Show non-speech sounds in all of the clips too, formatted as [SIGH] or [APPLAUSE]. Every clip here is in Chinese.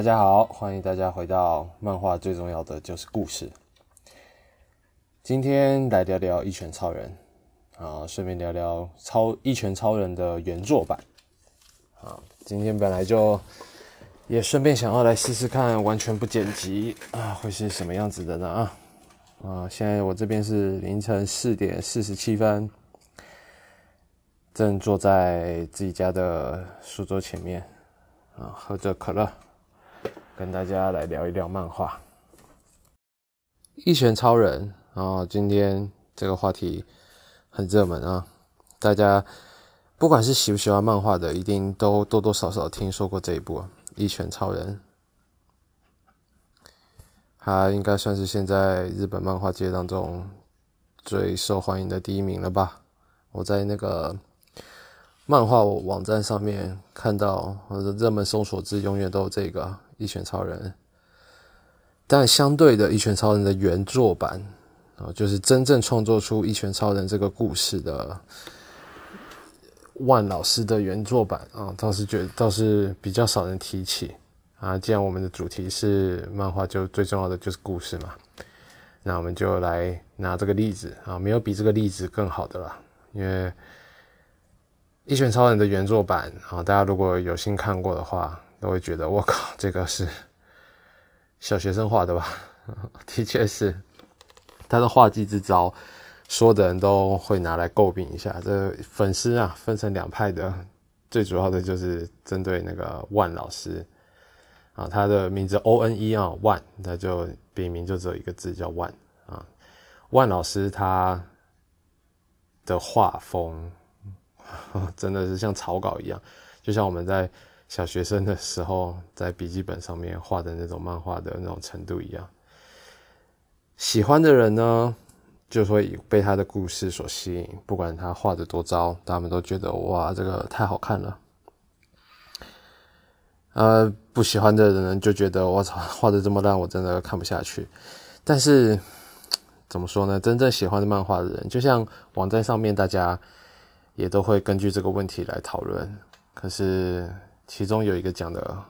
大家好，欢迎大家回到漫画，最重要的就是故事。今天来聊聊《一拳超人》啊，顺便聊聊《超一拳超人》的原作版。啊，今天本来就也顺便想要来试试看，完全不剪辑啊，会是什么样子的呢？啊，啊，现在我这边是凌晨四点四十七分，正坐在自己家的书桌前面啊，喝着可乐。跟大家来聊一聊漫画《一拳超人》啊，今天这个话题很热门啊，大家不管是喜不喜欢漫画的，一定都多多少少听说过这一部《一拳超人》，他应该算是现在日本漫画界当中最受欢迎的第一名了吧？我在那个漫画网站上面看到，我的热门搜索字永远都有这个。一拳超人，但相对的，一拳超人的原作版啊，就是真正创作出一拳超人这个故事的万老师的原作版啊，倒是觉得倒是比较少人提起啊。既然我们的主题是漫画，就最重要的就是故事嘛，那我们就来拿这个例子啊，没有比这个例子更好的了，因为一拳超人的原作版啊，大家如果有幸看过的话。都会觉得我靠，这个是小学生画的吧？[LAUGHS] 的确是，他的画技之糟，说的人都会拿来诟病一下。这粉丝啊，分成两派的，最主要的就是针对那个万老师啊，他的名字 O N E 啊，万，他就笔名就只有一个字叫万啊。万老师他的画风 [LAUGHS] 真的是像草稿一样，就像我们在。小学生的时候，在笔记本上面画的那种漫画的那种程度一样，喜欢的人呢，就会被他的故事所吸引，不管他画的多糟，他们都觉得哇，这个太好看了。呃，不喜欢的人就觉得我操，画的这么烂，我真的看不下去。但是怎么说呢？真正喜欢的漫画的人，就像网站上面大家也都会根据这个问题来讨论，可是。其中有一个讲的，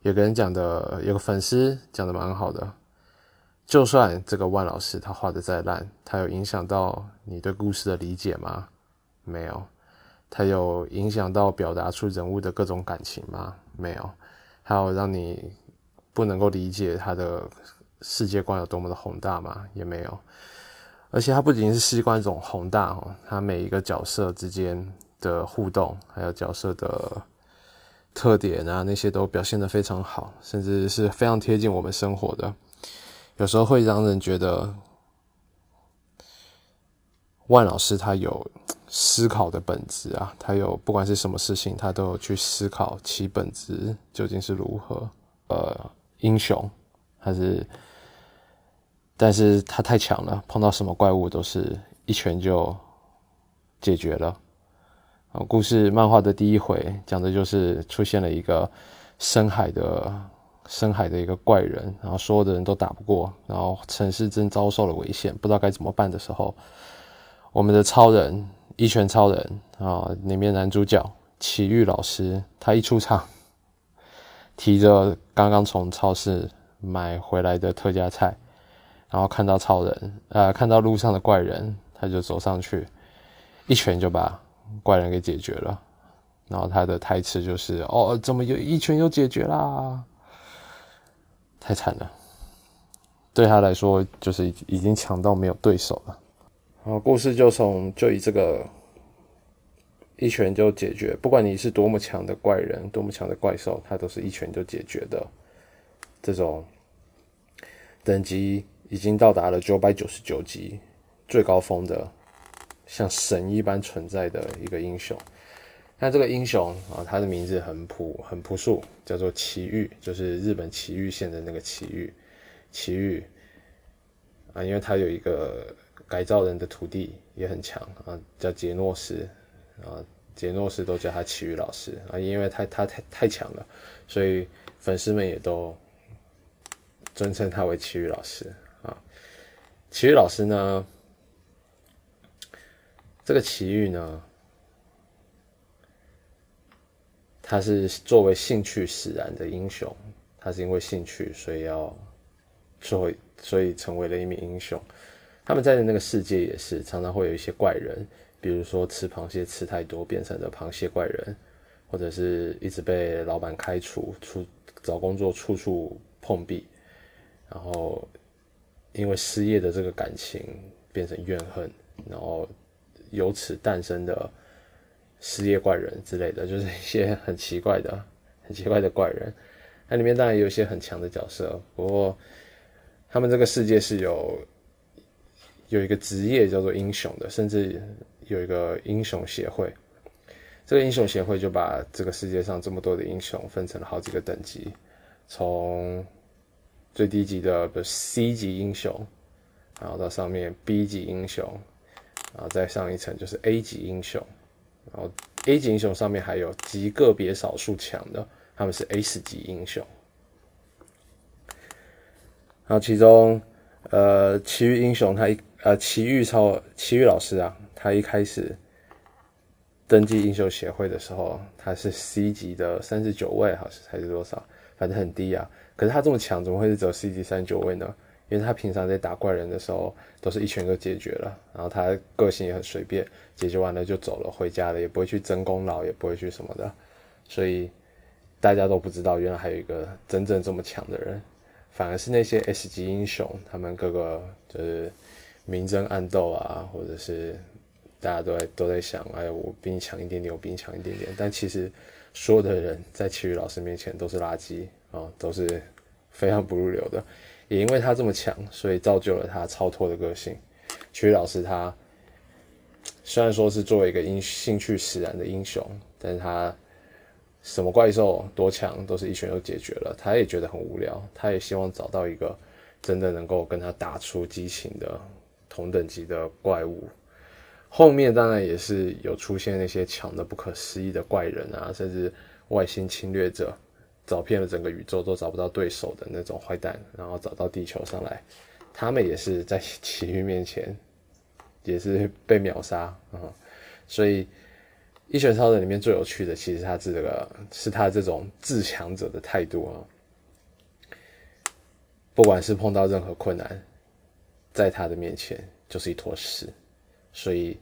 有个人讲的，有个粉丝讲的蛮好的。就算这个万老师他画的再烂，他有影响到你对故事的理解吗？没有。他有影响到表达出人物的各种感情吗？没有。还有让你不能够理解他的世界观有多么的宏大吗？也没有。而且他不仅是世界观这种宏大哦，他每一个角色之间的互动，还有角色的。特点啊，那些都表现得非常好，甚至是非常贴近我们生活的。有时候会让人觉得，万老师他有思考的本质啊，他有不管是什么事情，他都有去思考其本质究竟是如何。呃，英雄还是，但是他太强了，碰到什么怪物都是一拳就解决了。啊，故事漫画的第一回讲的就是出现了一个深海的深海的一个怪人，然后所有的人都打不过，然后城市正遭受了危险，不知道该怎么办的时候，我们的超人一拳超人啊，里面男主角奇遇老师，他一出场，提着刚刚从超市买回来的特价菜，然后看到超人，呃，看到路上的怪人，他就走上去，一拳就把。怪人给解决了，然后他的台词就是：“哦，怎么有一拳又解决啦？太惨了，对他来说就是已经强到没有对手了。”然后故事就从就以这个一拳就解决，不管你是多么强的怪人，多么强的怪兽，他都是一拳就解决的。这种等级已经到达了九百九十九级最高峰的。像神一般存在的一个英雄，那这个英雄啊，他的名字很朴很朴素，叫做奇遇，就是日本奇遇县的那个奇遇，奇遇。啊，因为他有一个改造人的徒弟也很强啊，叫杰诺斯。啊，杰诺斯都叫他奇遇老师啊，因为他他太太强了，所以粉丝们也都尊称他为奇遇老师啊，奇遇老师呢。这个奇遇呢，他是作为兴趣使然的英雄，他是因为兴趣，所以要做，所以成为了一名英雄。他们在的那个世界也是常常会有一些怪人，比如说吃螃蟹吃太多变成了螃蟹怪人，或者是一直被老板开除，出找工作处处碰壁，然后因为失业的这个感情变成怨恨，然后由此诞生的。失业怪人之类的，就是一些很奇怪的、很奇怪的怪人。那里面当然也有一些很强的角色，不过他们这个世界是有有一个职业叫做英雄的，甚至有一个英雄协会。这个英雄协会就把这个世界上这么多的英雄分成了好几个等级，从最低级的 C 级英雄，然后到上面 B 级英雄，然后再上一层就是 A 级英雄。然后 A 级英雄上面还有极个别少数强的，他们是 S 级英雄。然后其中，呃，奇遇英雄他一呃奇遇超奇遇老师啊，他一开始登记英雄协会的时候，他是 C 级的三十九位，好像还是多少，反正很低啊。可是他这么强，怎么会是走 C 级三十九位呢？因为他平常在打怪人的时候，都是一拳就解决了，然后他个性也很随便，解决完了就走了，回家了，也不会去争功劳，也不会去什么的，所以大家都不知道原来还有一个真正这么强的人，反而是那些 S 级英雄，他们个个就是明争暗斗啊，或者是大家都在都在想，哎，我比你强一点点，我比你强一点点，但其实所有的人在奇遇老师面前都是垃圾啊，都是非常不入流的。也因为他这么强，所以造就了他超脱的个性。曲老师他虽然说是作为一个英兴趣使然的英雄，但是他什么怪兽多强都是一拳就解决了。他也觉得很无聊，他也希望找到一个真的能够跟他打出激情的同等级的怪物。后面当然也是有出现那些强的不可思议的怪人啊，甚至外星侵略者。找遍了整个宇宙都找不到对手的那种坏蛋，然后找到地球上来，他们也是在奇遇面前，也是被秒杀啊！[LAUGHS] 所以《一拳超人》里面最有趣的，其实他这个是他这种自强者的态度啊。不管是碰到任何困难，在他的面前就是一坨屎。所以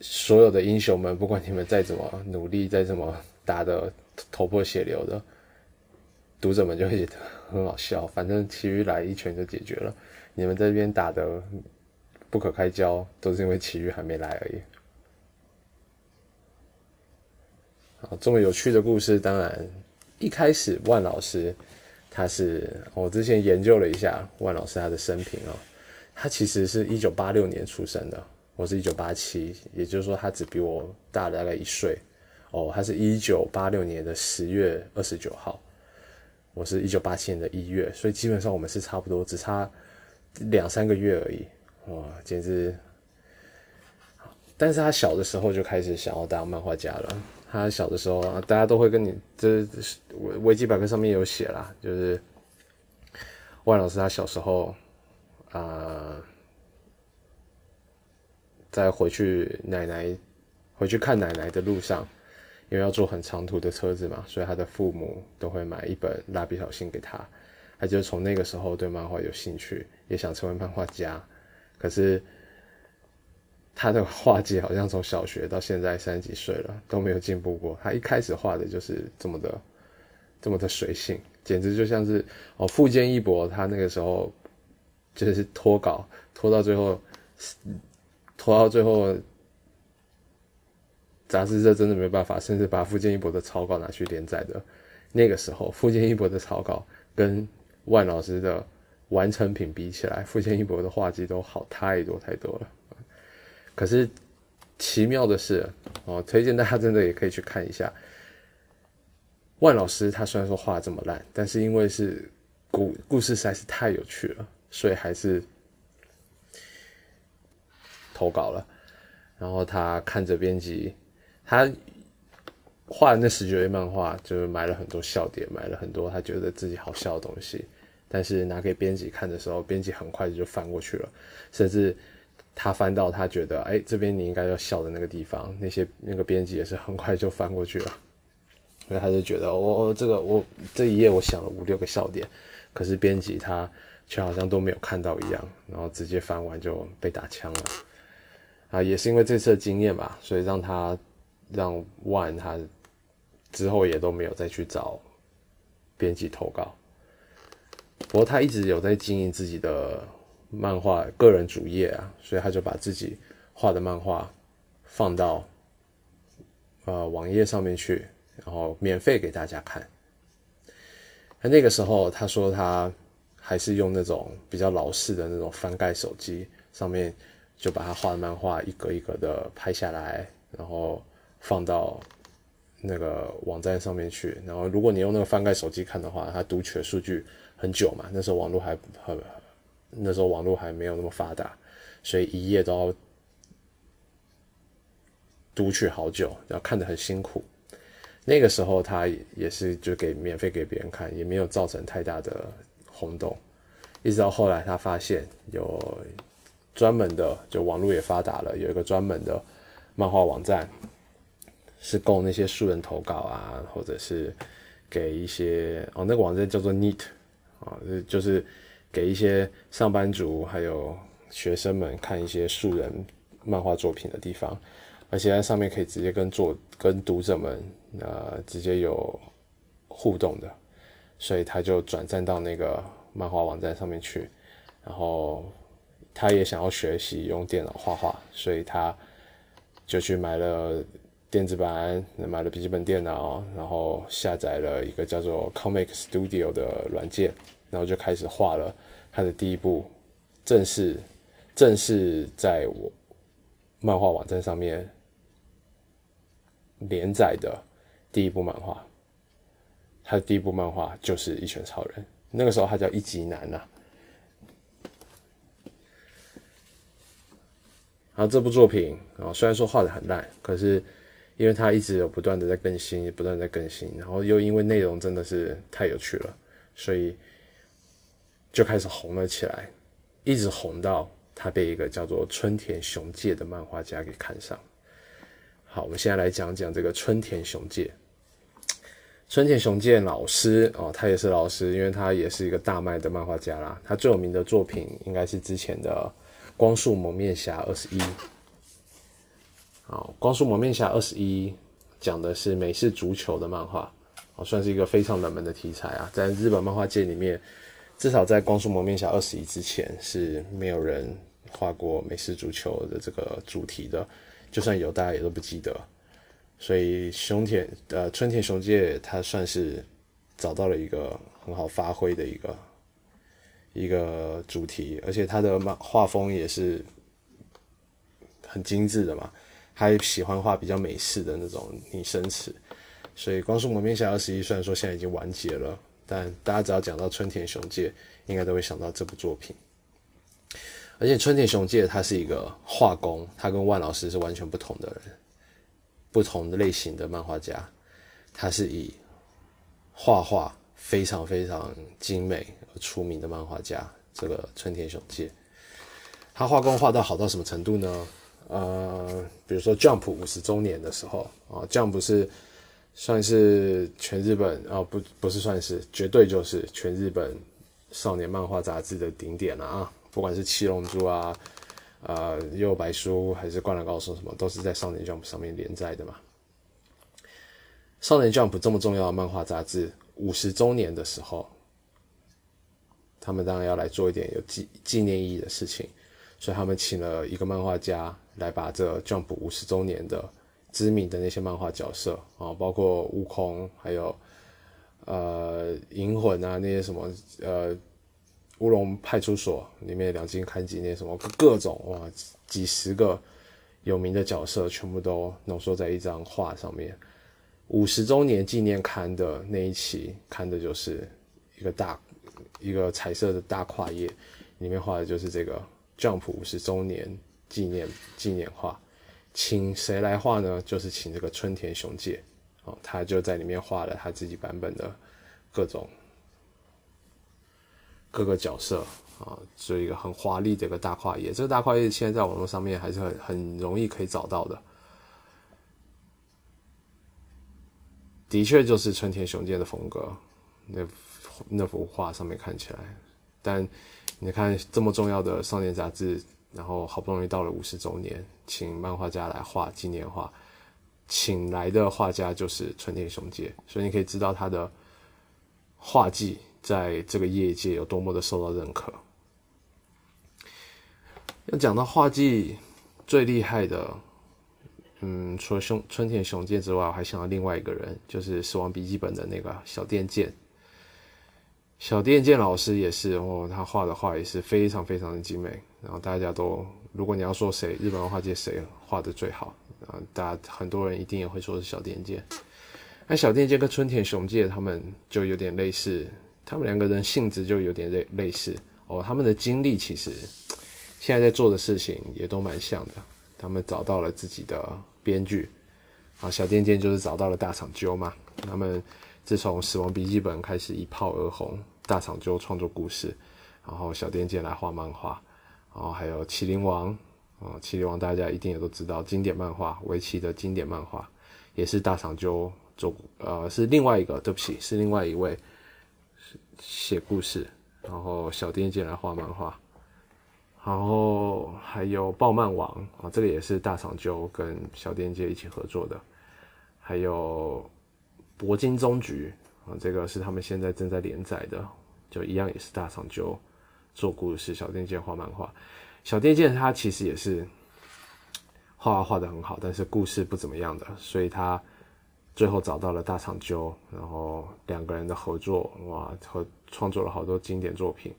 所有的英雄们，不管你们再怎么努力，再怎么打的。头破血流的读者们就会觉得很好笑，反正奇遇来一拳就解决了。你们这边打的不可开交，都是因为奇遇还没来而已。好，这么有趣的故事，当然一开始万老师他是我之前研究了一下万老师他的生平哦，他其实是一九八六年出生的，我是一九八七，也就是说他只比我大大概一岁。哦，他是一九八六年的十月二十九号，我是一九八七年的一月，所以基本上我们是差不多，只差两三个月而已。哇，简直！但是他小的时候就开始想要当漫画家了。他小的时候，大家都会跟你这维维基百科上面有写啦，就是万老师他小时候啊，在回去奶奶回去看奶奶的路上。因为要坐很长途的车子嘛，所以他的父母都会买一本蜡笔小新给他。他就从那个时候对漫画有兴趣，也想成为漫画家。可是他的画技好像从小学到现在三十几岁了都没有进步过。他一开始画的就是这么的这么的随性，简直就像是哦，富坚义博他那个时候就是拖稿拖到最后，拖到最后。杂志社真的没办法，甚至把富坚义博的草稿拿去连载的。那个时候，富坚义博的草稿跟万老师的完成品比起来，富坚义博的画技都好太多太多了。可是奇妙的是，哦，推荐大家真的也可以去看一下。万老师他虽然说画这么烂，但是因为是故故事实在是太有趣了，所以还是投稿了。然后他看着编辑。他画的那十九页漫画，就是买了很多笑点，买了很多他觉得自己好笑的东西。但是拿给编辑看的时候，编辑很快就翻过去了，甚至他翻到他觉得哎这边你应该要笑的那个地方，那些那个编辑也是很快就翻过去了。所以他就觉得我这个我这一页我想了五六个笑点，可是编辑他却好像都没有看到一样，然后直接翻完就被打枪了。啊，也是因为这次的经验吧，所以让他让 One 他之后也都没有再去找编辑投稿。不过他一直有在经营自己的漫画个人主页啊，所以他就把自己画的漫画放到呃网页上面去，然后免费给大家看。那那个时候他说他还是用那种比较老式的那种翻盖手机，上面就把他画的漫画一格一格的拍下来，然后放到那个网站上面去。然后如果你用那个翻盖手机看的话，它读取的数据。很久嘛，那时候网络还很，那时候网络还没有那么发达，所以一页都要读取好久，要看得很辛苦。那个时候他也是就给免费给别人看，也没有造成太大的轰动。一直到后来他发现有专门的，就网络也发达了，有一个专门的漫画网站，是供那些素人投稿啊，或者是给一些哦，那个网站叫做 Neat。啊，就是给一些上班族还有学生们看一些素人漫画作品的地方，而且在上面可以直接跟作跟读者们呃直接有互动的，所以他就转战到那个漫画网站上面去，然后他也想要学习用电脑画画，所以他就去买了电子版，买了笔记本电脑，然后下载了一个叫做 Comic Studio 的软件。然后就开始画了他的第一部正式正式在我漫画网站上面连载的第一部漫画。他的第一部漫画就是《一拳超人》，那个时候他叫一级男呐。然后这部作品啊，虽然说画的很烂，可是因为他一直有不断的在更新，不断在更新，然后又因为内容真的是太有趣了，所以。就开始红了起来，一直红到他被一个叫做春田雄介的漫画家给看上。好，我们现在来讲讲这个春田雄介。春田雄介老师哦，他也是老师，因为他也是一个大卖的漫画家啦。他最有名的作品应该是之前的《光速蒙面侠二十一》。好，《光速蒙面侠二十一》讲的是美式足球的漫画，哦，算是一个非常冷门的题材啊，在日本漫画界里面。至少在《光速蒙面侠二十一》之前是没有人画过美式足球的这个主题的，就算有，大家也都不记得。所以熊田呃春田雄介他算是找到了一个很好发挥的一个一个主题，而且他的漫画风也是很精致的嘛，还喜欢画比较美式的那种拟声词。所以《光速蒙面侠二十一》虽然说现在已经完结了。但大家只要讲到春田雄介，应该都会想到这部作品。而且春田雄介他是一个画工，他跟万老师是完全不同的人，不同的类型的漫画家。他是以画画非常非常精美出名的漫画家。这个春田雄介，他画工画到好到什么程度呢？呃，比如说 Jump 五十周年的时候啊，Jump 是。算是全日本啊，不不是算是，绝对就是全日本少年漫画杂志的顶点了啊！不管是七龙珠啊、呃幽白书还是灌篮高手什么，都是在少年 Jump 上面连载的嘛。少年 Jump 这么重要的漫画杂志五十周年的时候，他们当然要来做一点有纪纪念意义的事情，所以他们请了一个漫画家来把这 Jump 五十周年的。知名的那些漫画角色啊，包括悟空，还有呃银魂啊，那些什么呃乌龙派出所里面两金看几那什么各种哇，几十个有名的角色全部都浓缩在一张画上面。五十周年纪念刊的那一期看的就是一个大一个彩色的大跨页，里面画的就是这个 Jump 五十周年纪念纪念画。请谁来画呢？就是请这个春田雄介，哦，他就在里面画了他自己版本的各种各个角色啊，是一个很华丽的一个大跨页。这个大跨页现在在网络上面还是很很容易可以找到的。的确就是春田雄介的风格，那那幅画上面看起来。但你看这么重要的少年杂志，然后好不容易到了五十周年，请漫画家来画纪念画，请来的画家就是春田雄介，所以你可以知道他的画技在这个业界有多么的受到认可。要讲到画技最厉害的。嗯，除了熊春田雄介之外，我还想到另外一个人，就是《死亡笔记本》的那个小电剑。小电剑老师也是哦，他画的画也是非常非常的精美。然后大家都，如果你要说谁日本文化界谁画的最好，啊，大家很多人一定也会说是小电剑。那小电剑跟春田雄介他们就有点类似，他们两个人性质就有点类类似哦，他们的经历其实现在在做的事情也都蛮像的。他们找到了自己的。编剧啊，小电剑就是找到了大厂鸠嘛。他们自从《死亡笔记本》开始一炮而红，大厂鸠创作故事，然后小电剑来画漫画，然后还有《麒麟王》啊，《麒麟王》大家一定也都知道，经典漫画，围棋的经典漫画，也是大厂鸠做，呃，是另外一个，对不起，是另外一位写故事，然后小电剑来画漫画。然后还有暴漫王啊，这个也是大厂就跟小电界一起合作的。还有铂金终局啊，这个是他们现在正在连载的，就一样也是大厂就做故事，小电界画漫画。小电界他其实也是画画的很好，但是故事不怎么样的，所以他最后找到了大厂鸠，然后两个人的合作哇，和创作了好多经典作品。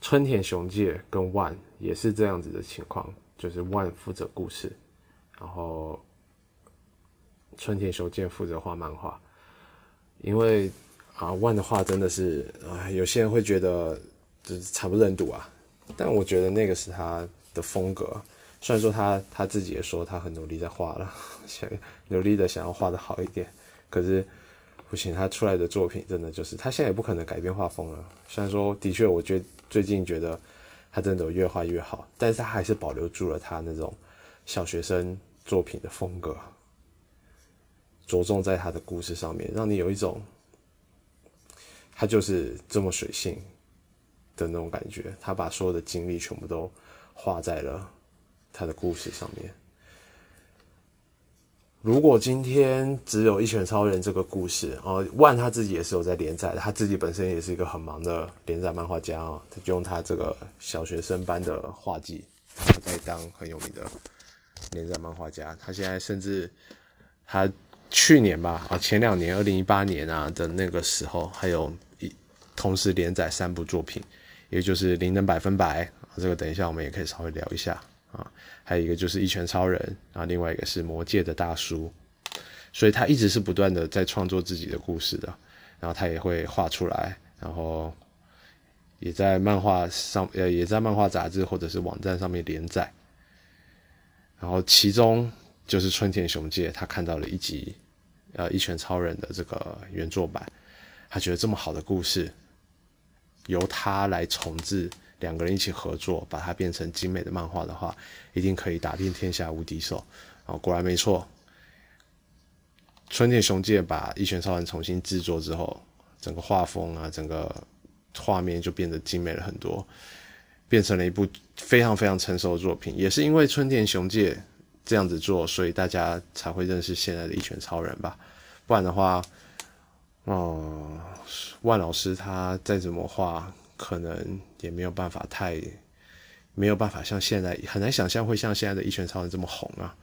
春田雄介跟万也是这样子的情况，就是万负责故事，然后春田雄介负责画漫画。因为啊，万的画真的是啊，有些人会觉得就是惨不忍睹啊，但我觉得那个是他的风格。虽然说他他自己也说他很努力在画了，想努力的想要画的好一点，可是不行，他出来的作品真的就是他现在也不可能改变画风了。虽然说的确，我觉。最近觉得他真的越画越好，但是他还是保留住了他那种小学生作品的风格，着重在他的故事上面，让你有一种他就是这么水性的那种感觉。他把所有的精力全部都画在了他的故事上面。如果今天只有一拳超人这个故事哦，万他自己也是有在连载的，他自己本身也是一个很忙的连载漫画家啊，他就用他这个小学生般的画技，在当很有名的连载漫画家。他现在甚至他去年吧啊，前两年二零一八年啊的那个时候，还有一同时连载三部作品，也就是《灵能百分百》啊，这个等一下我们也可以稍微聊一下。啊，还有一个就是一拳超人，啊，另外一个是魔界的大叔，所以他一直是不断的在创作自己的故事的，然后他也会画出来，然后也在漫画上，呃，也在漫画杂志或者是网站上面连载，然后其中就是春田雄介，他看到了一集，呃，一拳超人的这个原作版，他觉得这么好的故事，由他来重置。两个人一起合作，把它变成精美的漫画的话，一定可以打遍天下无敌手。哦，果然没错。春田雄介把《一拳超人》重新制作之后，整个画风啊，整个画面就变得精美了很多，变成了一部非常非常成熟的作品。也是因为春田雄介这样子做，所以大家才会认识现在的一拳超人吧。不然的话，哦，万老师他再怎么画。可能也没有办法太，没有办法像现在很难想象会像现在的一拳超人这么红啊！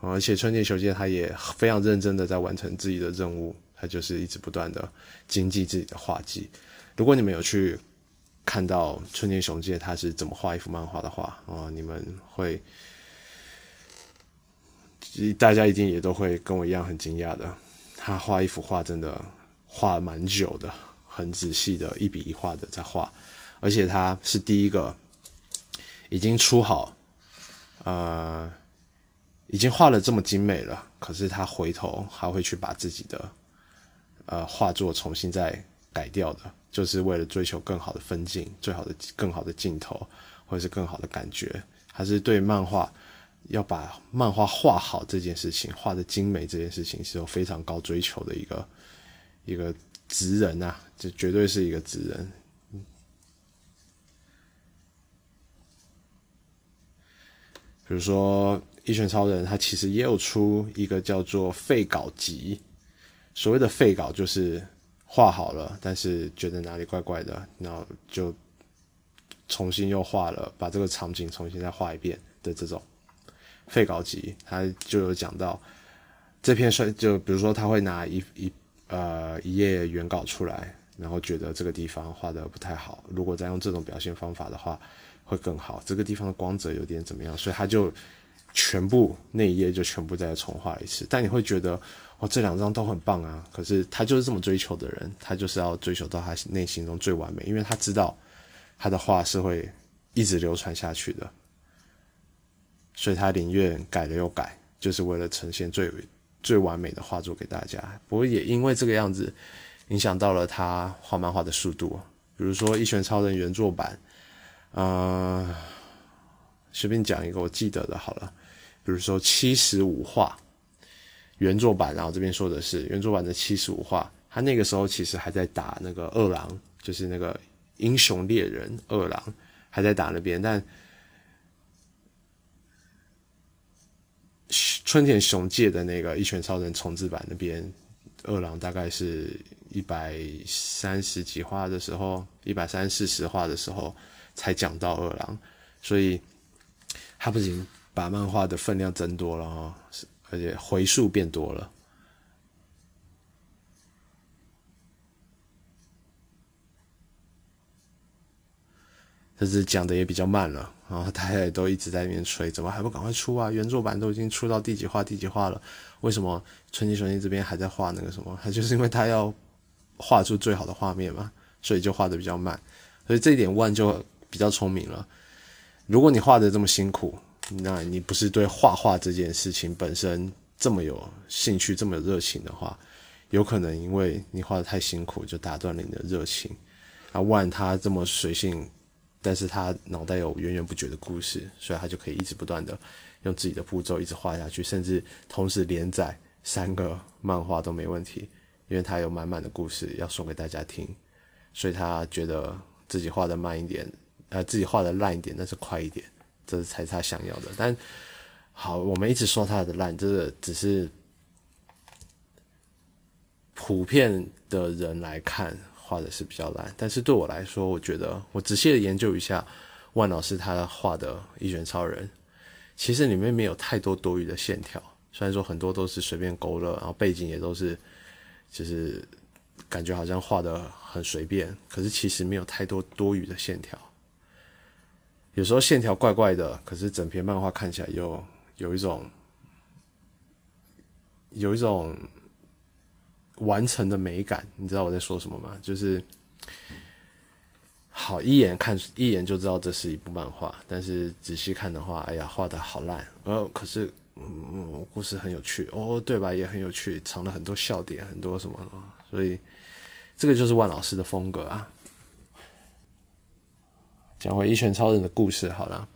而且春田雄介他也非常认真的在完成自己的任务，他就是一直不断的精进自己的画技。如果你们有去看到春田雄介他是怎么画一幅漫画的话，啊，你们会，大家一定也都会跟我一样很惊讶的，他画一幅画真的画蛮久的。很仔细的一笔一画的在画，而且他是第一个已经出好，呃，已经画了这么精美了，可是他回头还会去把自己的呃画作重新再改掉的，就是为了追求更好的分镜、最好的、更好的镜头，或者是更好的感觉。还是对漫画要把漫画画好这件事情，画的精美这件事情是有非常高追求的一个一个职人啊，这绝对是一个职人。比如说《一拳超人》，他其实也有出一个叫做废稿集。所谓的废稿就是画好了，但是觉得哪里怪怪的，然后就重新又画了，把这个场景重新再画一遍的这种废稿集。他就有讲到这篇算就比如说他会拿一一呃一页原稿出来，然后觉得这个地方画的不太好，如果再用这种表现方法的话。会更好，这个地方的光泽有点怎么样，所以他就全部那一页就全部再重画一次。但你会觉得，哦，这两张都很棒啊！可是他就是这么追求的人，他就是要追求到他内心中最完美，因为他知道他的画是会一直流传下去的，所以他宁愿改了又改，就是为了呈现最最完美的画作给大家。不过也因为这个样子，影响到了他画漫画的速度，比如说《一拳超人》原作版。呃，随便讲一个我记得的，好了，比如说七十五话原作版，然后这边说的是原作版的七十五话，他那个时候其实还在打那个二郎，就是那个英雄猎人二郎还在打那边，但春田雄介的那个一拳超人重置版那边，二郎大概是一百三十几话的时候，一百三四十话的时候。才讲到二郎，所以他不仅把漫画的分量增多了哈，而且回数变多了。但是讲的也比较慢了，然后大家也都一直在那边吹，怎么还不赶快出啊？原作版都已经出到第几话、第几话了，为什么春季雄心这边还在画那个什么？他 [LAUGHS] 就是因为他要画出最好的画面嘛，所以就画的比较慢。所以这一点万就。比较聪明了。如果你画的这么辛苦，那你不是对画画这件事情本身这么有兴趣、这么有热情的话，有可能因为你画的太辛苦，就打断了你的热情。啊，万他这么随性，但是他脑袋有源源不绝的故事，所以他就可以一直不断的用自己的步骤一直画下去，甚至同时连载三个漫画都没问题，因为他有满满的故事要送给大家听，所以他觉得自己画的慢一点。呃，自己画的烂一点，但是快一点，这才是他想要的。但好，我们一直说他的烂，这个只是普遍的人来看画的是比较烂。但是对我来说，我觉得我仔细的研究一下万老师他画的《一拳超人》，其实里面没有太多多余的线条。虽然说很多都是随便勾勒，然后背景也都是，就是感觉好像画的很随便，可是其实没有太多多余的线条。有时候线条怪怪的，可是整篇漫画看起来又有一种有一种完成的美感。你知道我在说什么吗？就是好一眼看一眼就知道这是一部漫画，但是仔细看的话，哎呀，画的好烂。呃，可是嗯，故事很有趣哦，对吧？也很有趣，藏了很多笑点，很多什么，所以这个就是万老师的风格啊。讲回一拳超人的故事好了，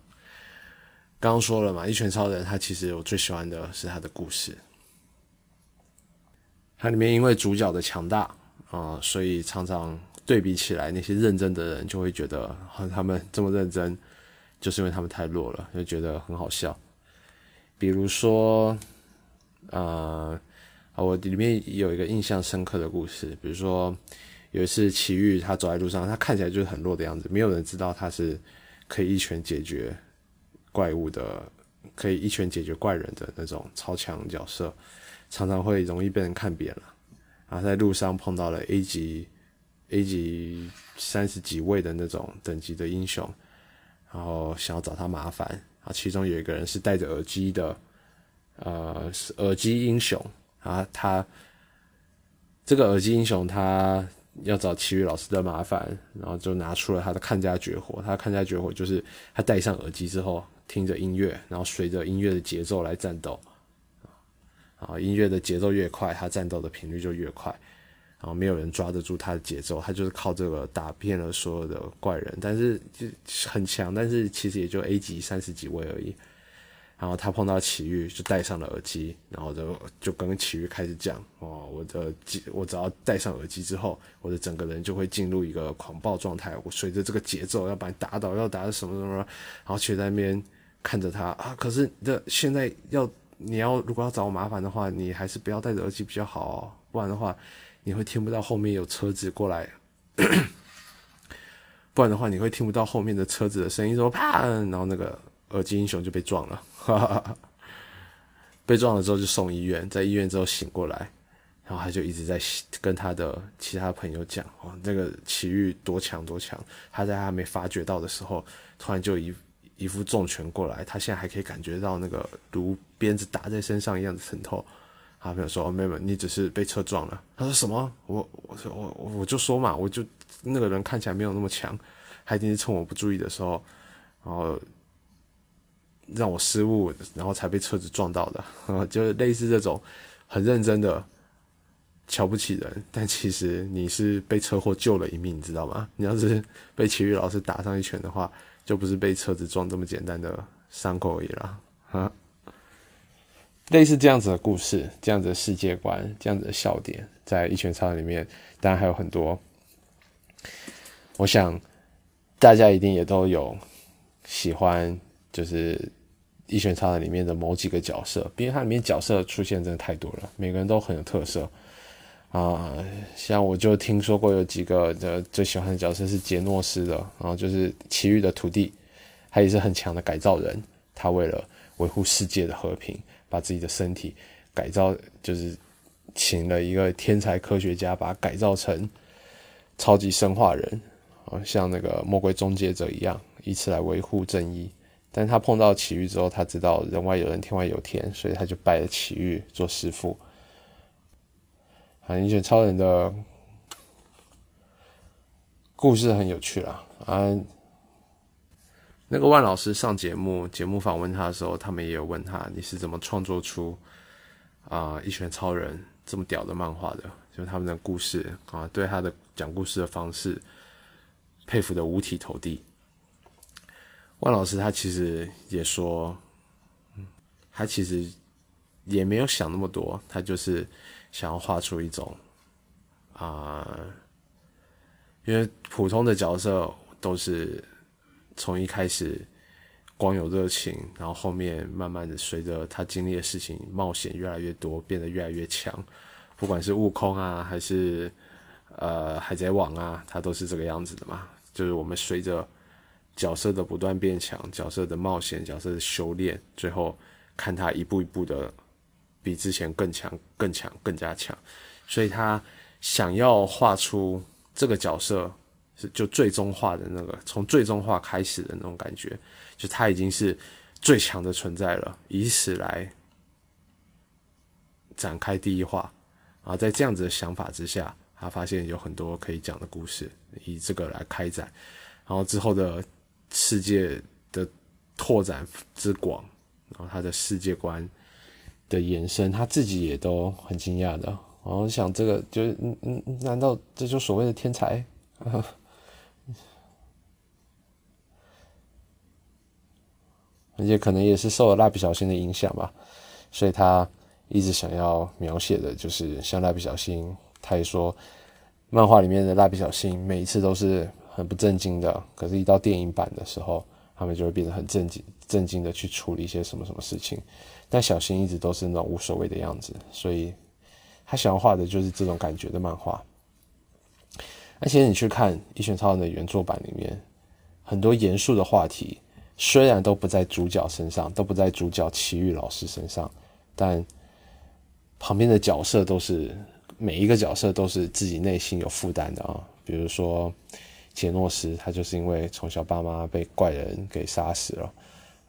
刚刚说了嘛，一拳超人他其实我最喜欢的是他的故事，它里面因为主角的强大啊，所以常常对比起来，那些认真的人就会觉得，他们这么认真，就是因为他们太弱了，就觉得很好笑。比如说，呃，我里面有一个印象深刻的故事，比如说。有一次，奇遇他走在路上，他看起来就是很弱的样子，没有人知道他是可以一拳解决怪物的，可以一拳解决怪人的那种超强角色，常常会容易被人看扁了。然后在路上碰到了 A 级 A 级三十几位的那种等级的英雄，然后想要找他麻烦。啊，其中有一个人是戴着耳机的，呃，耳机英雄啊，他这个耳机英雄他。要找奇遇老师的麻烦，然后就拿出了他的看家绝活。他看家绝活就是他戴上耳机之后，听着音乐，然后随着音乐的节奏来战斗。啊，音乐的节奏越快，他战斗的频率就越快。然后没有人抓得住他的节奏，他就是靠这个打遍了所有的怪人，但是就很强，但是其实也就 A 级三十几位而已。然后他碰到奇遇，就戴上了耳机，然后就就跟奇遇开始讲哦，我的我只要戴上耳机之后，我的整个人就会进入一个狂暴状态。我随着这个节奏要把你打倒，要打到什么什么，然后却在那边看着他啊。可是这现在要你要如果要找我麻烦的话，你还是不要戴着耳机比较好哦，不然的话你会听不到后面有车子过来，[COUGHS] 不然的话你会听不到后面的车子的声音，说啪，然后那个。耳机英雄就被撞了，[LAUGHS] 被撞了之后就送医院，在医院之后醒过来，然后他就一直在跟他的其他朋友讲，哦，那个奇遇多强多强，他在他没发觉到的时候，突然就一一副重拳过来，他现在还可以感觉到那个如鞭子打在身上一样的疼痛。他朋友说：“哦，妹妹，你只是被车撞了。”他说：“什么？我我说我我就说嘛，我就那个人看起来没有那么强，他一定是趁我不注意的时候，然后。”让我失误，然后才被车子撞到的，[LAUGHS] 就是类似这种很认真的瞧不起人，但其实你是被车祸救了一命，你知道吗？你要是被体育老师打上一拳的话，就不是被车子撞这么简单的伤口而已啦 [LAUGHS] 啊！类似这样子的故事，这样子的世界观，这样子的笑点，在一拳超人里面，当然还有很多。我想大家一定也都有喜欢，就是。一拳超人里面的某几个角色，因为它里面角色出现真的太多了，每个人都很有特色啊。像我就听说过有几个的最喜欢的角色是杰诺斯的，然后就是奇遇的徒弟，他也是很强的改造人。他为了维护世界的和平，把自己的身体改造，就是请了一个天才科学家，把他改造成超级生化人啊，像那个魔鬼终结者一样，以此来维护正义。但他碰到奇遇之后，他知道人外有人，天外有天，所以他就拜了奇遇做师傅。啊，一拳超人的故事很有趣啦。啊，那个万老师上节目，节目访问他的时候，他们也有问他，你是怎么创作出啊一拳超人这么屌的漫画的？就他们的故事啊，对他的讲故事的方式，佩服的五体投地。万老师他其实也说，嗯他其实也没有想那么多，他就是想要画出一种啊，因为普通的角色都是从一开始光有热情，然后后面慢慢的随着他经历的事情冒险越来越多，变得越来越强，不管是悟空啊，还是呃海贼王啊，他都是这个样子的嘛，就是我们随着。角色的不断变强，角色的冒险，角色的修炼，最后看他一步一步的比之前更强、更强、更加强。所以他想要画出这个角色是就最终化的那个，从最终化开始的那种感觉，就他已经是最强的存在了，以此来展开第一话。然后在这样子的想法之下，他发现有很多可以讲的故事，以这个来开展，然后之后的。世界的拓展之广，然后他的世界观的延伸，他自己也都很惊讶的。然后想，这个就是嗯嗯，难道这就所谓的天才？[LAUGHS] 而且可能也是受了蜡笔小新的影响吧，所以他一直想要描写的就是像蜡笔小新。他也说，漫画里面的蜡笔小新每一次都是。很不正经的，可是，一到电影版的时候，他们就会变得很正经、正经的去处理一些什么什么事情。但小新一直都是那种无所谓的样子，所以他想要画的就是这种感觉的漫画。而且你去看《一拳超人》的原作版里面，很多严肃的话题，虽然都不在主角身上，都不在主角奇遇老师身上，但旁边的角色都是每一个角色都是自己内心有负担的啊，比如说。杰诺斯，他就是因为从小爸妈被怪人给杀死了，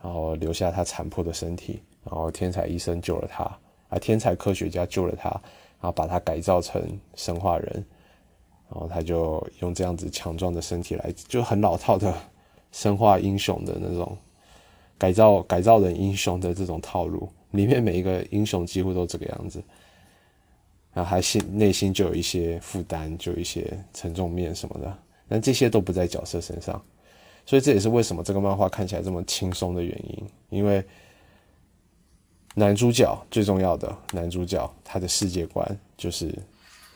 然后留下他残破的身体，然后天才医生救了他，啊，天才科学家救了他，然后把他改造成生化人，然后他就用这样子强壮的身体来，就很老套的生化英雄的那种改造改造人英雄的这种套路，里面每一个英雄几乎都这个样子，然后还心内心就有一些负担，就有一些沉重面什么的。但这些都不在角色身上，所以这也是为什么这个漫画看起来这么轻松的原因。因为男主角最重要的男主角，他的世界观就是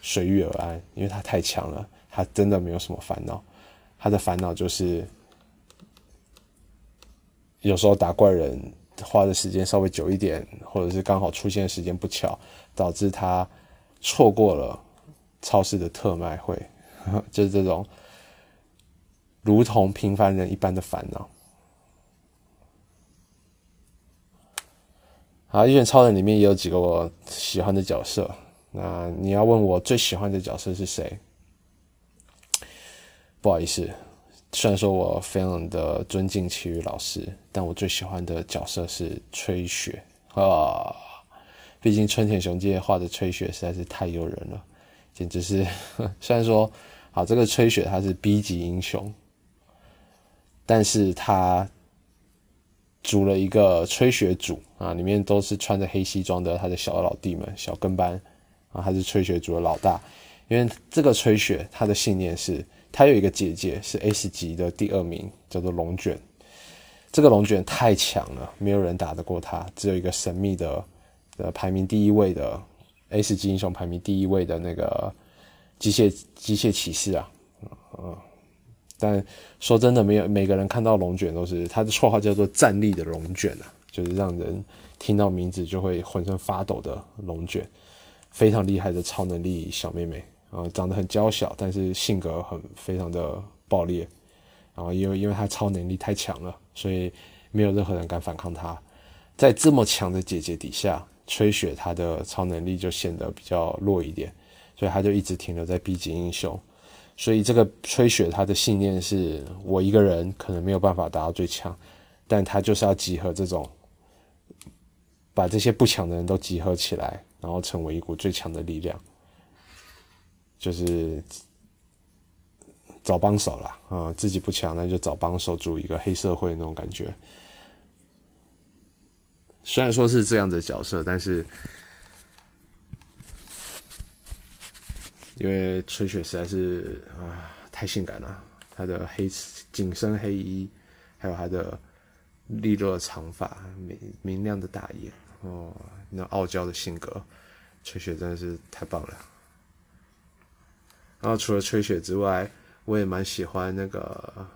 随遇而安，因为他太强了，他真的没有什么烦恼，他的烦恼就是有时候打怪人花的时间稍微久一点，或者是刚好出现的时间不巧，导致他错过了超市的特卖会，[LAUGHS] 就是这种如同平凡人一般的烦恼。啊，一拳超人里面也有几个我喜欢的角色。那你要问我最喜欢的角色是谁？不好意思，虽然说我非常的尊敬其余老师，但我最喜欢的角色是吹雪啊。毕竟春田雄介画的吹雪实在是太诱人了，简直是。[LAUGHS] 虽然说，好这个吹雪他是 B 级英雄，但是他。组了一个吹雪组啊，里面都是穿着黑西装的他的小老弟们、小跟班啊，他是吹雪组的老大。因为这个吹雪，他的信念是，他有一个姐姐是 S 级的第二名，叫做龙卷。这个龙卷太强了，没有人打得过他，只有一个神秘的呃排名第一位的 S 级英雄，排名第一位的那个机械机械骑士啊，嗯。但说真的，没有每个人看到龙卷都是他的绰号叫做“站立的龙卷”啊，就是让人听到名字就会浑身发抖的龙卷，非常厉害的超能力小妹妹啊，长得很娇小，但是性格很非常的暴烈，然后因为因为她超能力太强了，所以没有任何人敢反抗她。在这么强的姐姐底下，吹雪她的超能力就显得比较弱一点，所以她就一直停留在 B 级英雄。所以这个吹雪他的信念是我一个人可能没有办法达到最强，但他就是要集合这种，把这些不强的人都集合起来，然后成为一股最强的力量，就是找帮手啦，啊，自己不强那就找帮手组一个黑社会那种感觉。虽然说是这样的角色，但是。因为吹雪实在是啊太性感了，她的黑紧身黑衣，还有她的利落的长发、明明亮的大眼哦，那傲娇的性格，吹雪真的是太棒了。然后除了吹雪之外，我也蛮喜欢那个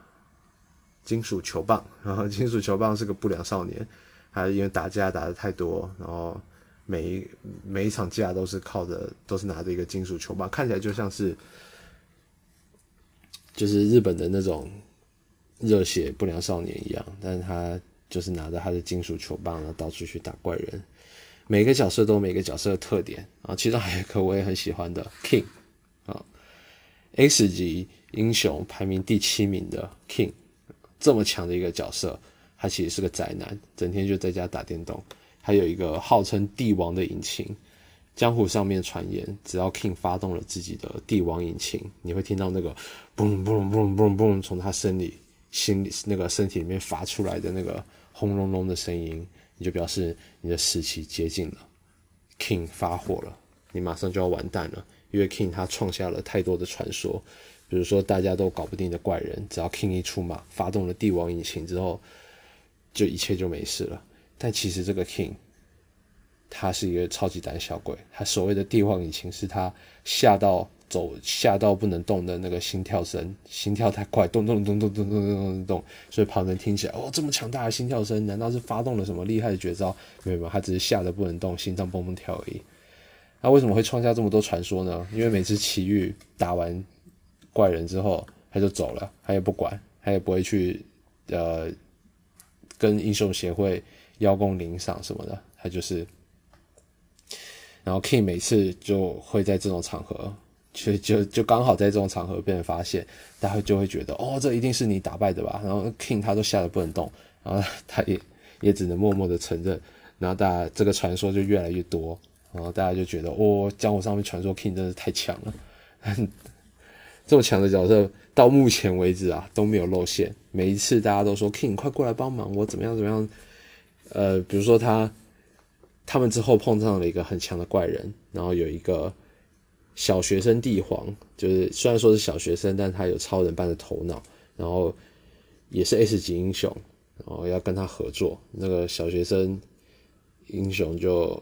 金属球棒，然后金属球棒是个不良少年，他因为打架打的太多，然后。每一每一场架都是靠着，都是拿着一个金属球棒，看起来就像是，就是日本的那种热血不良少年一样。但是他就是拿着他的金属球棒，然后到处去打怪人。每个角色都有每个角色的特点啊，其中还有一个我也很喜欢的 King 啊，X 级英雄排名第七名的 King，这么强的一个角色，他其实是个宅男，整天就在家打电动。还有一个号称帝王的引擎，江湖上面传言，只要 King 发动了自己的帝王引擎，你会听到那个嘣嘣嘣嘣嘣从他身里、心里那个身体里面发出来的那个轰隆隆的声音，你就表示你的时期接近了，King 发火了，你马上就要完蛋了，因为 King 他创下了太多的传说，比如说大家都搞不定的怪人，只要 King 一出马，发动了帝王引擎之后，就一切就没事了。但其实这个 King，他是一个超级胆小鬼。他所谓的帝王引擎是他吓到走吓到不能动的那个心跳声，心跳太快，咚咚咚咚咚咚咚咚咚，所以旁人听起来哦，这么强大的心跳声，难道是发动了什么厉害的绝招？没有，他只是吓得不能动，心脏蹦蹦跳而已。那为什么会创下这么多传说呢？因为每次奇遇打完怪人之后，他就走了，他也不管，他也不会去呃跟英雄协会。邀功领赏什么的，他就是，然后 King 每次就会在这种场合，就就就刚好在这种场合被人发现，大家就会觉得哦，这一定是你打败的吧？然后 King 他都吓得不能动，然后 [LAUGHS] 他也也只能默默的承认，然后大家这个传说就越来越多，然后大家就觉得哦，江湖上面传说 King 真的太强了，[LAUGHS] 这么强的角色到目前为止啊都没有露馅，每一次大家都说 King 快过来帮忙，我怎么样怎么样。呃，比如说他，他们之后碰上了一个很强的怪人，然后有一个小学生帝皇，就是虽然说是小学生，但他有超人般的头脑，然后也是 S 级英雄，然后要跟他合作。那个小学生英雄就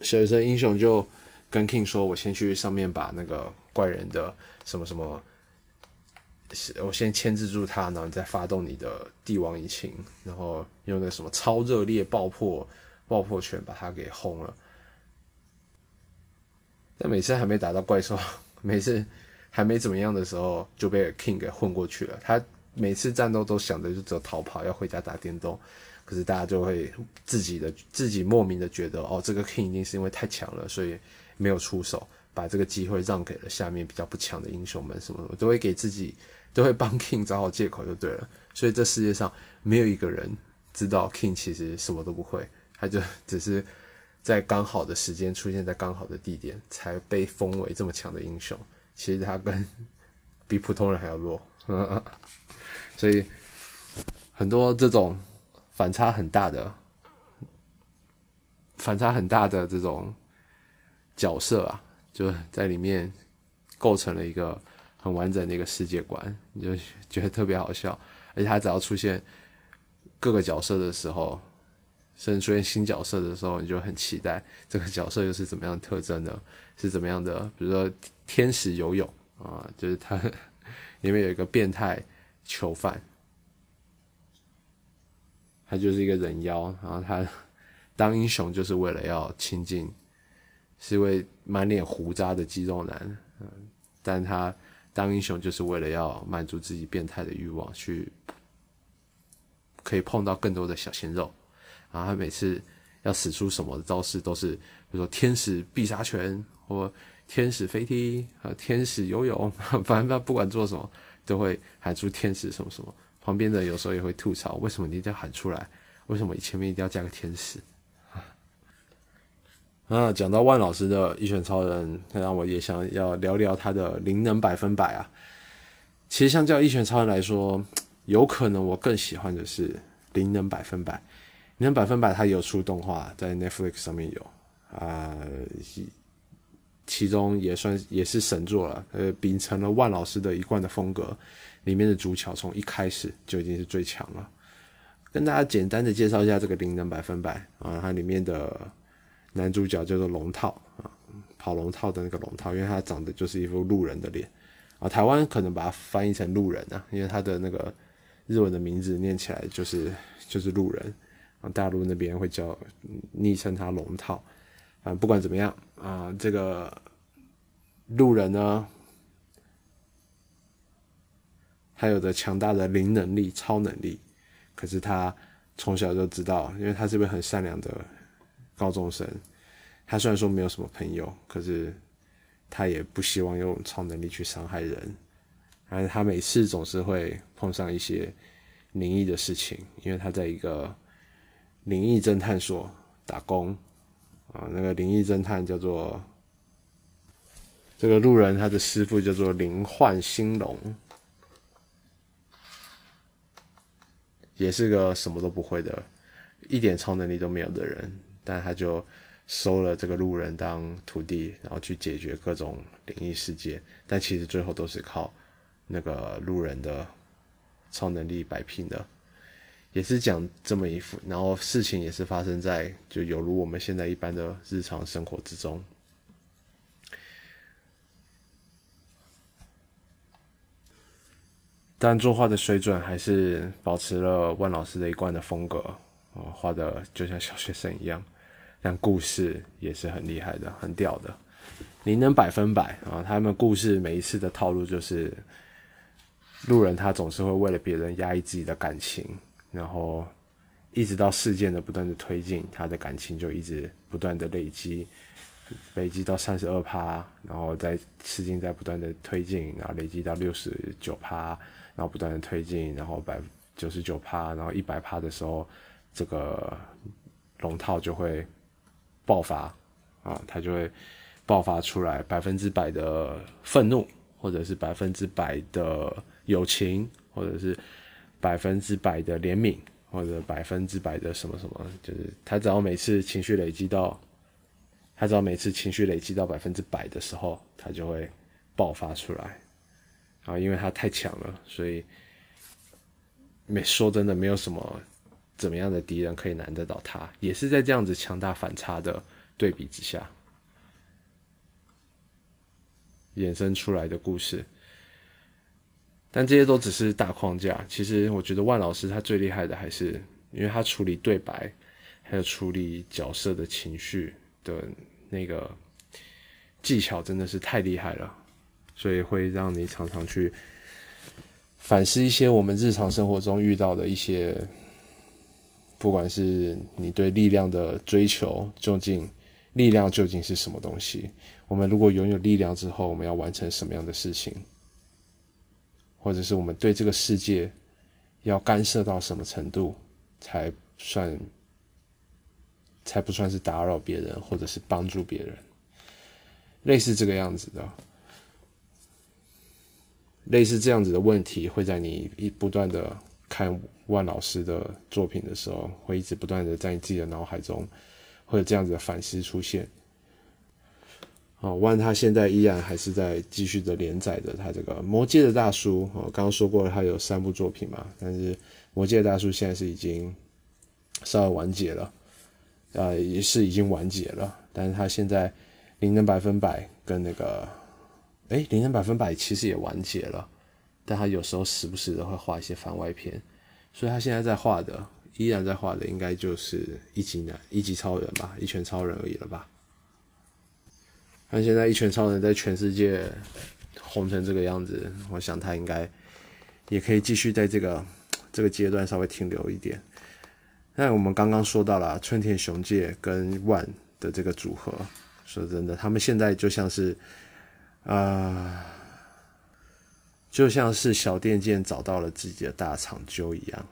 小学生英雄就跟 King 说：“我先去上面把那个怪人的什么什么，我先牵制住他，然后你再发动你的帝王引擎，然后用那什么超热烈爆破爆破拳把他给轰了。但每次还没打到怪兽，每次还没怎么样的时候，就被 King 给混过去了。他每次战斗都想着就只有逃跑，要回家打电动。”可是大家就会自己的自己莫名的觉得，哦，这个 king 一定是因为太强了，所以没有出手，把这个机会让给了下面比较不强的英雄们，什么什么都会给自己，都会帮 king 找好借口就对了。所以这世界上没有一个人知道 king 其实什么都不会，他就 [LAUGHS] 只是在刚好的时间出现在刚好的地点，才被封为这么强的英雄。其实他跟 [LAUGHS] 比普通人还要弱，[LAUGHS] 所以很多这种。反差很大的，反差很大的这种角色啊，就在里面构成了一个很完整的一个世界观，你就觉得特别好笑。而且他只要出现各个角色的时候，甚至出现新角色的时候，你就很期待这个角色又是怎么样的特征呢？是怎么样的？比如说天使游泳啊，就是他里面有一个变态囚犯。他就是一个人妖，然后他当英雄就是为了要亲近，是一位满脸胡渣的肌肉男，嗯，但他当英雄就是为了要满足自己变态的欲望，去可以碰到更多的小鲜肉，然后他每次要使出什么招式都是，比如说天使必杀拳或天使飞踢啊，天使游泳，[LAUGHS] 反正他不管做什么都会喊出天使什么什么。旁边的有时候也会吐槽，为什么你一定要喊出来？为什么前面一定要加个天使？啊，讲到万老师的一拳超人，让我也想要聊聊他的灵能百分百啊。其实相较一拳超人来说，有可能我更喜欢的是灵能百分百。灵能百分百它有出动画，在 Netflix 上面有啊，其中也算也是神作了。呃，秉承了万老师的一贯的风格。里面的主角从一开始就已经是最强了。跟大家简单的介绍一下这个灵能百分百啊，它里面的男主角叫做龙套啊，跑龙套的那个龙套，因为他长得就是一副路人的脸啊。台湾可能把它翻译成路人啊，因为他的那个日文的名字念起来就是就是路人啊。大陆那边会叫昵称他龙套啊。不管怎么样啊，这个路人呢。他有着强大的灵能力、超能力，可是他从小就知道，因为他是个很善良的高中生。他虽然说没有什么朋友，可是他也不希望用超能力去伤害人。而他每次总是会碰上一些灵异的事情，因为他在一个灵异侦探所打工啊。那个灵异侦探叫做这个路人，他的师傅叫做灵幻兴隆。也是个什么都不会的，一点超能力都没有的人，但他就收了这个路人当徒弟，然后去解决各种灵异事件。但其实最后都是靠那个路人的超能力摆平的，也是讲这么一副。然后事情也是发生在就有如我们现在一般的日常生活之中。但作画的水准还是保持了万老师的一贯的风格啊，画的就像小学生一样，但故事也是很厉害的，很屌的，你能百分百啊！他们故事每一次的套路就是，路人他总是会为了别人压抑自己的感情，然后一直到事件的不断的推进，他的感情就一直不断的累积，累积到三十二趴，然后在事件在不断的推进，然后累积到六十九趴。然后不断的推进，然后百九十九趴，然后一百趴的时候，这个龙套就会爆发啊，它就会爆发出来百分之百的愤怒，或者是百分之百的友情，或者是百分之百的怜悯，或者百分之百的什么什么，就是他只要每次情绪累积到，他只要每次情绪累积到百分之百的时候，他就会爆发出来。啊，因为他太强了，所以没说真的没有什么怎么样的敌人可以难得倒他，也是在这样子强大反差的对比之下衍生出来的故事。但这些都只是大框架，其实我觉得万老师他最厉害的还是，因为他处理对白，还有处理角色的情绪的那个技巧真的是太厉害了，所以会让你常常去反思一些我们日常生活中遇到的一些，不管是你对力量的追求，究竟力量究竟是什么东西？我们如果拥有力量之后，我们要完成什么样的事情？或者是我们对这个世界要干涉到什么程度，才算才不算是打扰别人，或者是帮助别人，类似这个样子的，类似这样子的问题，会在你一不断的看万老师的作品的时候，会一直不断的在你自己的脑海中，会有这样子的反思出现。哦，万他现在依然还是在继续的连载着他这个《魔界的大叔》哦，刚刚说过了，他有三部作品嘛，但是《魔界的大叔》现在是已经稍微完结了，呃，也是已经完结了，但是他现在《灵能百分百》跟那个，哎，《灵能百分百》其实也完结了，但他有时候时不时的会画一些番外篇，所以他现在在画的，依然在画的，应该就是一级男、一级超人吧，一拳超人而已了吧。那现在一拳超人在全世界红成这个样子，我想他应该也可以继续在这个这个阶段稍微停留一点。那我们刚刚说到了春田雄介跟万的这个组合，说真的，他们现在就像是啊，就像是小电剑找到了自己的大长究一样。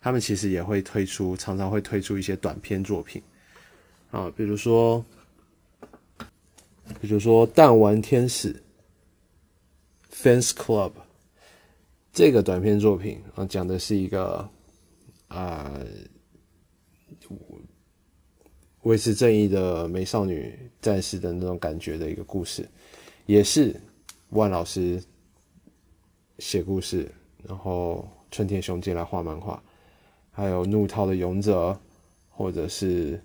他们其实也会推出，常常会推出一些短篇作品。啊，比如说，比如说《弹丸天使》（Fans Club） 这个短片作品啊，讲的是一个啊维持正义的美少女战士的那种感觉的一个故事，也是万老师写故事，然后春田雄介来画漫画，还有怒涛的勇者，或者是。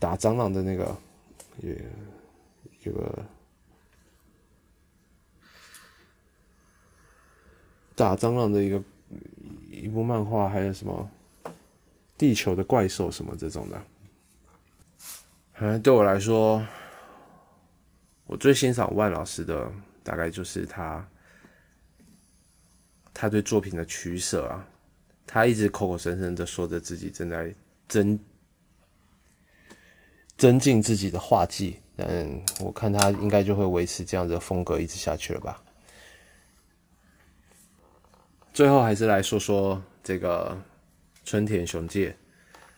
打蟑螂的那个，也有个打蟑螂的一个一部漫画，还有什么地球的怪兽什么这种的。嗯，对我来说，我最欣赏万老师的大概就是他，他对作品的取舍啊，他一直口口声声的说着自己正在增。增进自己的画技，嗯，我看他应该就会维持这样的风格一直下去了吧。最后还是来说说这个春田雄介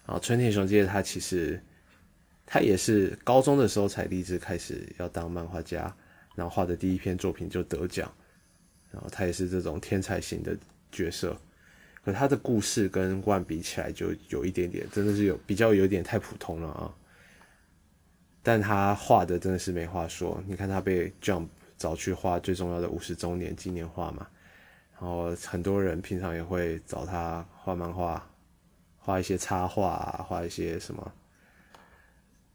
啊，春田雄介他其实他也是高中的时候才立志开始要当漫画家，然后画的第一篇作品就得奖，然后他也是这种天才型的角色，可他的故事跟万比起来就有一点点，真的是有比较有点太普通了啊。但他画的真的是没话说，你看他被 Jump 找去画最重要的五十周年纪念画嘛，然后很多人平常也会找他画漫画，画一些插画，画一些什么。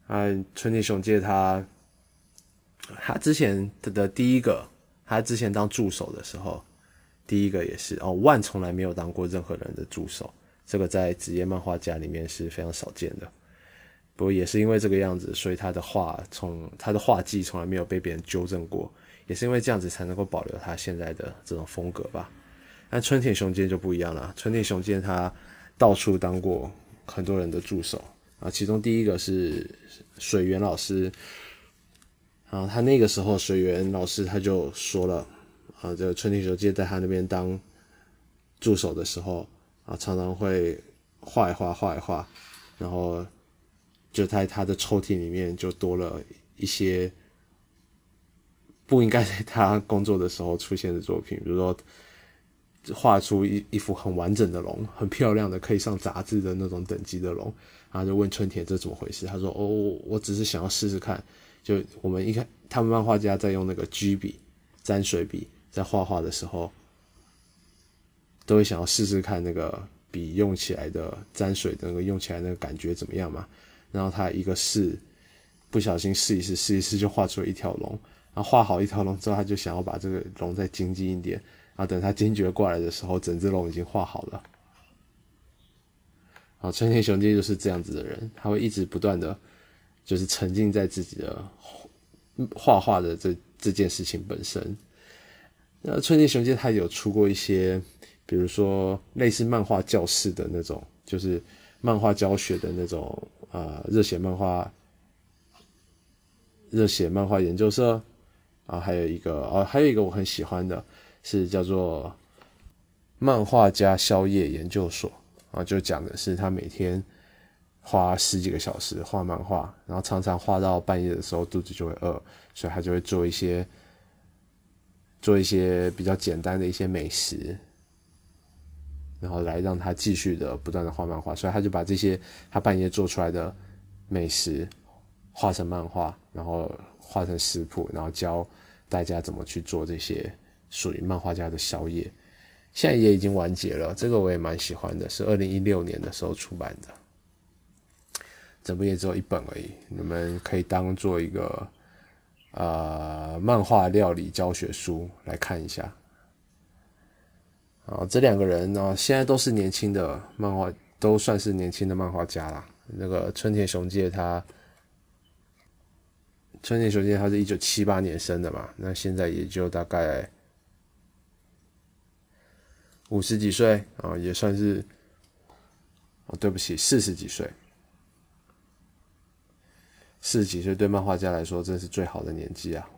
啊，春田雄介他，他之前的第一个，他之前当助手的时候，第一个也是哦，万从来没有当过任何人的助手，这个在职业漫画家里面是非常少见的。不过也是因为这个样子，所以他的画从他的画技从来没有被别人纠正过，也是因为这样子才能够保留他现在的这种风格吧。但春田雄健就不一样了，春田雄健他到处当过很多人的助手啊，其中第一个是水源老师，然后他那个时候水源老师他就说了啊，这个春田雄介在他那边当助手的时候啊，常常会画一画画一画，然后。就在他的抽屉里面就多了一些不应该在他工作的时候出现的作品，比如说画出一一幅很完整的龙，很漂亮的可以上杂志的那种等级的龙，然后就问春田这怎么回事？他说：“哦，我只是想要试试看。”就我们一看，他们漫画家在用那个 G 笔沾水笔在画画的时候，都会想要试试看那个笔用起来的沾水的那个用起来那个感觉怎么样嘛？然后他一个试，不小心试一试，试一试就画出了一条龙。然后画好一条龙之后，他就想要把这个龙再精进一点。然后等他惊觉过来的时候，整只龙已经画好了。啊，春田雄介就是这样子的人，他会一直不断的，就是沉浸在自己的画画的这这件事情本身。那春田雄介他有出过一些，比如说类似漫画教室的那种，就是漫画教学的那种啊，热血漫画，热血漫画研究社啊，还有一个哦，还有一个我很喜欢的是叫做漫画家宵夜研究所。啊，就讲的是他每天花十几个小时画漫画，然后常常画到半夜的时候肚子就会饿，所以他就会做一些做一些比较简单的一些美食，然后来让他继续的不断的画漫画。所以他就把这些他半夜做出来的美食画成漫画，然后画成食谱，然后教大家怎么去做这些属于漫画家的宵夜。现在也已经完结了，这个我也蛮喜欢的，是二零一六年的时候出版的，整部也只有一本而已，你们可以当做一个呃漫画料理教学书来看一下。啊，这两个人呢，现在都是年轻的漫画，都算是年轻的漫画家啦。那个春田雄介他，春田雄介他是一九七八年生的嘛，那现在也就大概。五十几岁啊，也算是哦，对不起，四十几岁。四十几岁对漫画家来说，真是最好的年纪啊！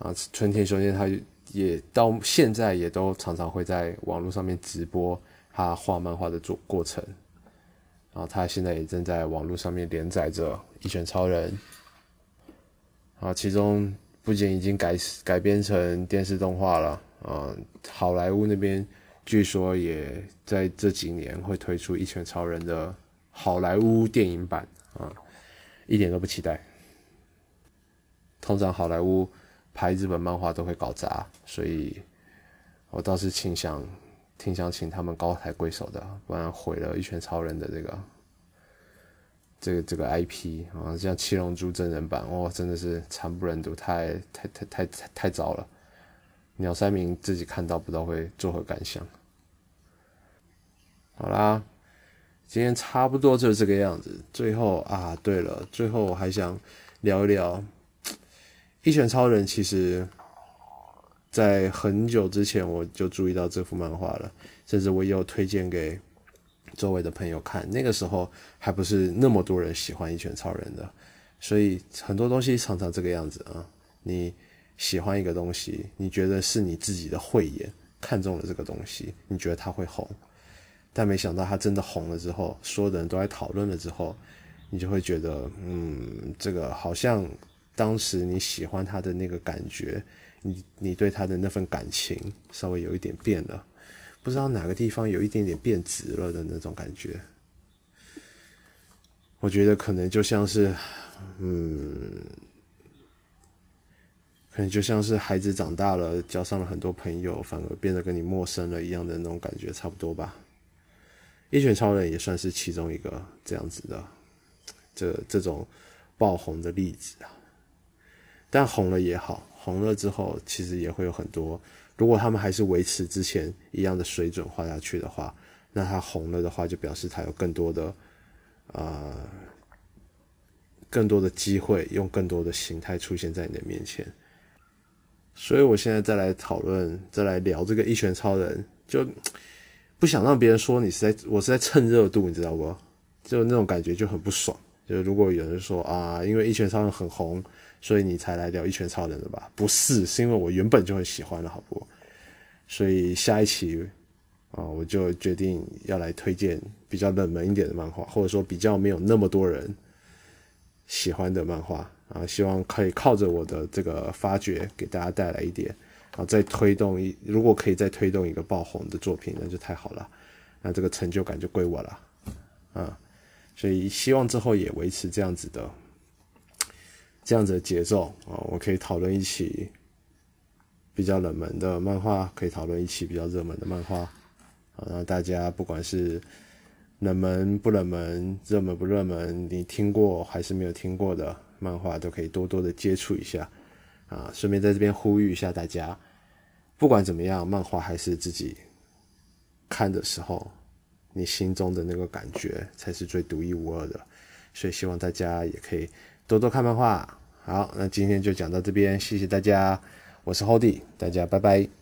啊，春田雄介他也到现在也都常常会在网络上面直播他画漫画的过程。然后他现在也正在网络上面连载着《一拳超人》啊，其中不仅已经改改编成电视动画了啊，好莱坞那边。据说也在这几年会推出《一拳超人》的好莱坞电影版啊，一点都不期待。通常好莱坞拍日本漫画都会搞砸，所以我倒是倾向挺想请他们高抬贵手的，不然毁了《一拳超人》的这个这个这个 IP 啊，像《七龙珠》真人版，哇，真的是惨不忍睹，太太太太太太糟了。鸟山明自己看到不知道会作何感想。好啦，今天差不多就是这个样子。最后啊，对了，最后我还想聊一聊《一拳超人》。其实，在很久之前我就注意到这幅漫画了，甚至我也有推荐给周围的朋友看。那个时候还不是那么多人喜欢《一拳超人》的，所以很多东西常常这个样子啊。你喜欢一个东西，你觉得是你自己的慧眼看中了这个东西，你觉得它会红。但没想到他真的红了之后，所有的人都在讨论了之后，你就会觉得，嗯，这个好像当时你喜欢他的那个感觉，你你对他的那份感情稍微有一点变了，不知道哪个地方有一点点变直了的那种感觉。我觉得可能就像是，嗯，可能就像是孩子长大了，交上了很多朋友，反而变得跟你陌生了一样的那种感觉，差不多吧。一拳超人也算是其中一个这样子的，这这种爆红的例子啊。但红了也好，红了之后其实也会有很多。如果他们还是维持之前一样的水准画下去的话，那他红了的话，就表示他有更多的呃更多的机会，用更多的形态出现在你的面前。所以我现在再来讨论，再来聊这个一拳超人，就。不想让别人说你是在，我是在蹭热度，你知道不？就那种感觉就很不爽。就如果有人说啊，因为一拳超人很红，所以你才来聊一拳超人的吧？不是，是因为我原本就很喜欢了，好不？所以下一期啊，我就决定要来推荐比较冷门一点的漫画，或者说比较没有那么多人喜欢的漫画啊，希望可以靠着我的这个发掘，给大家带来一点。啊，再推动一，如果可以再推动一个爆红的作品，那就太好了，那这个成就感就归我了，啊，所以希望之后也维持这样子的，这样子的节奏。啊，我可以讨论一起比较冷门的漫画，可以讨论一起比较热门的漫画，啊，大家不管是冷门不冷门、热门不热门，你听过还是没有听过的漫画，都可以多多的接触一下。啊。顺便在这边呼吁一下大家，不管怎么样，漫画还是自己看的时候，你心中的那个感觉才是最独一无二的。所以希望大家也可以多多看漫画。好，那今天就讲到这边，谢谢大家，我是 Hody，大家拜拜。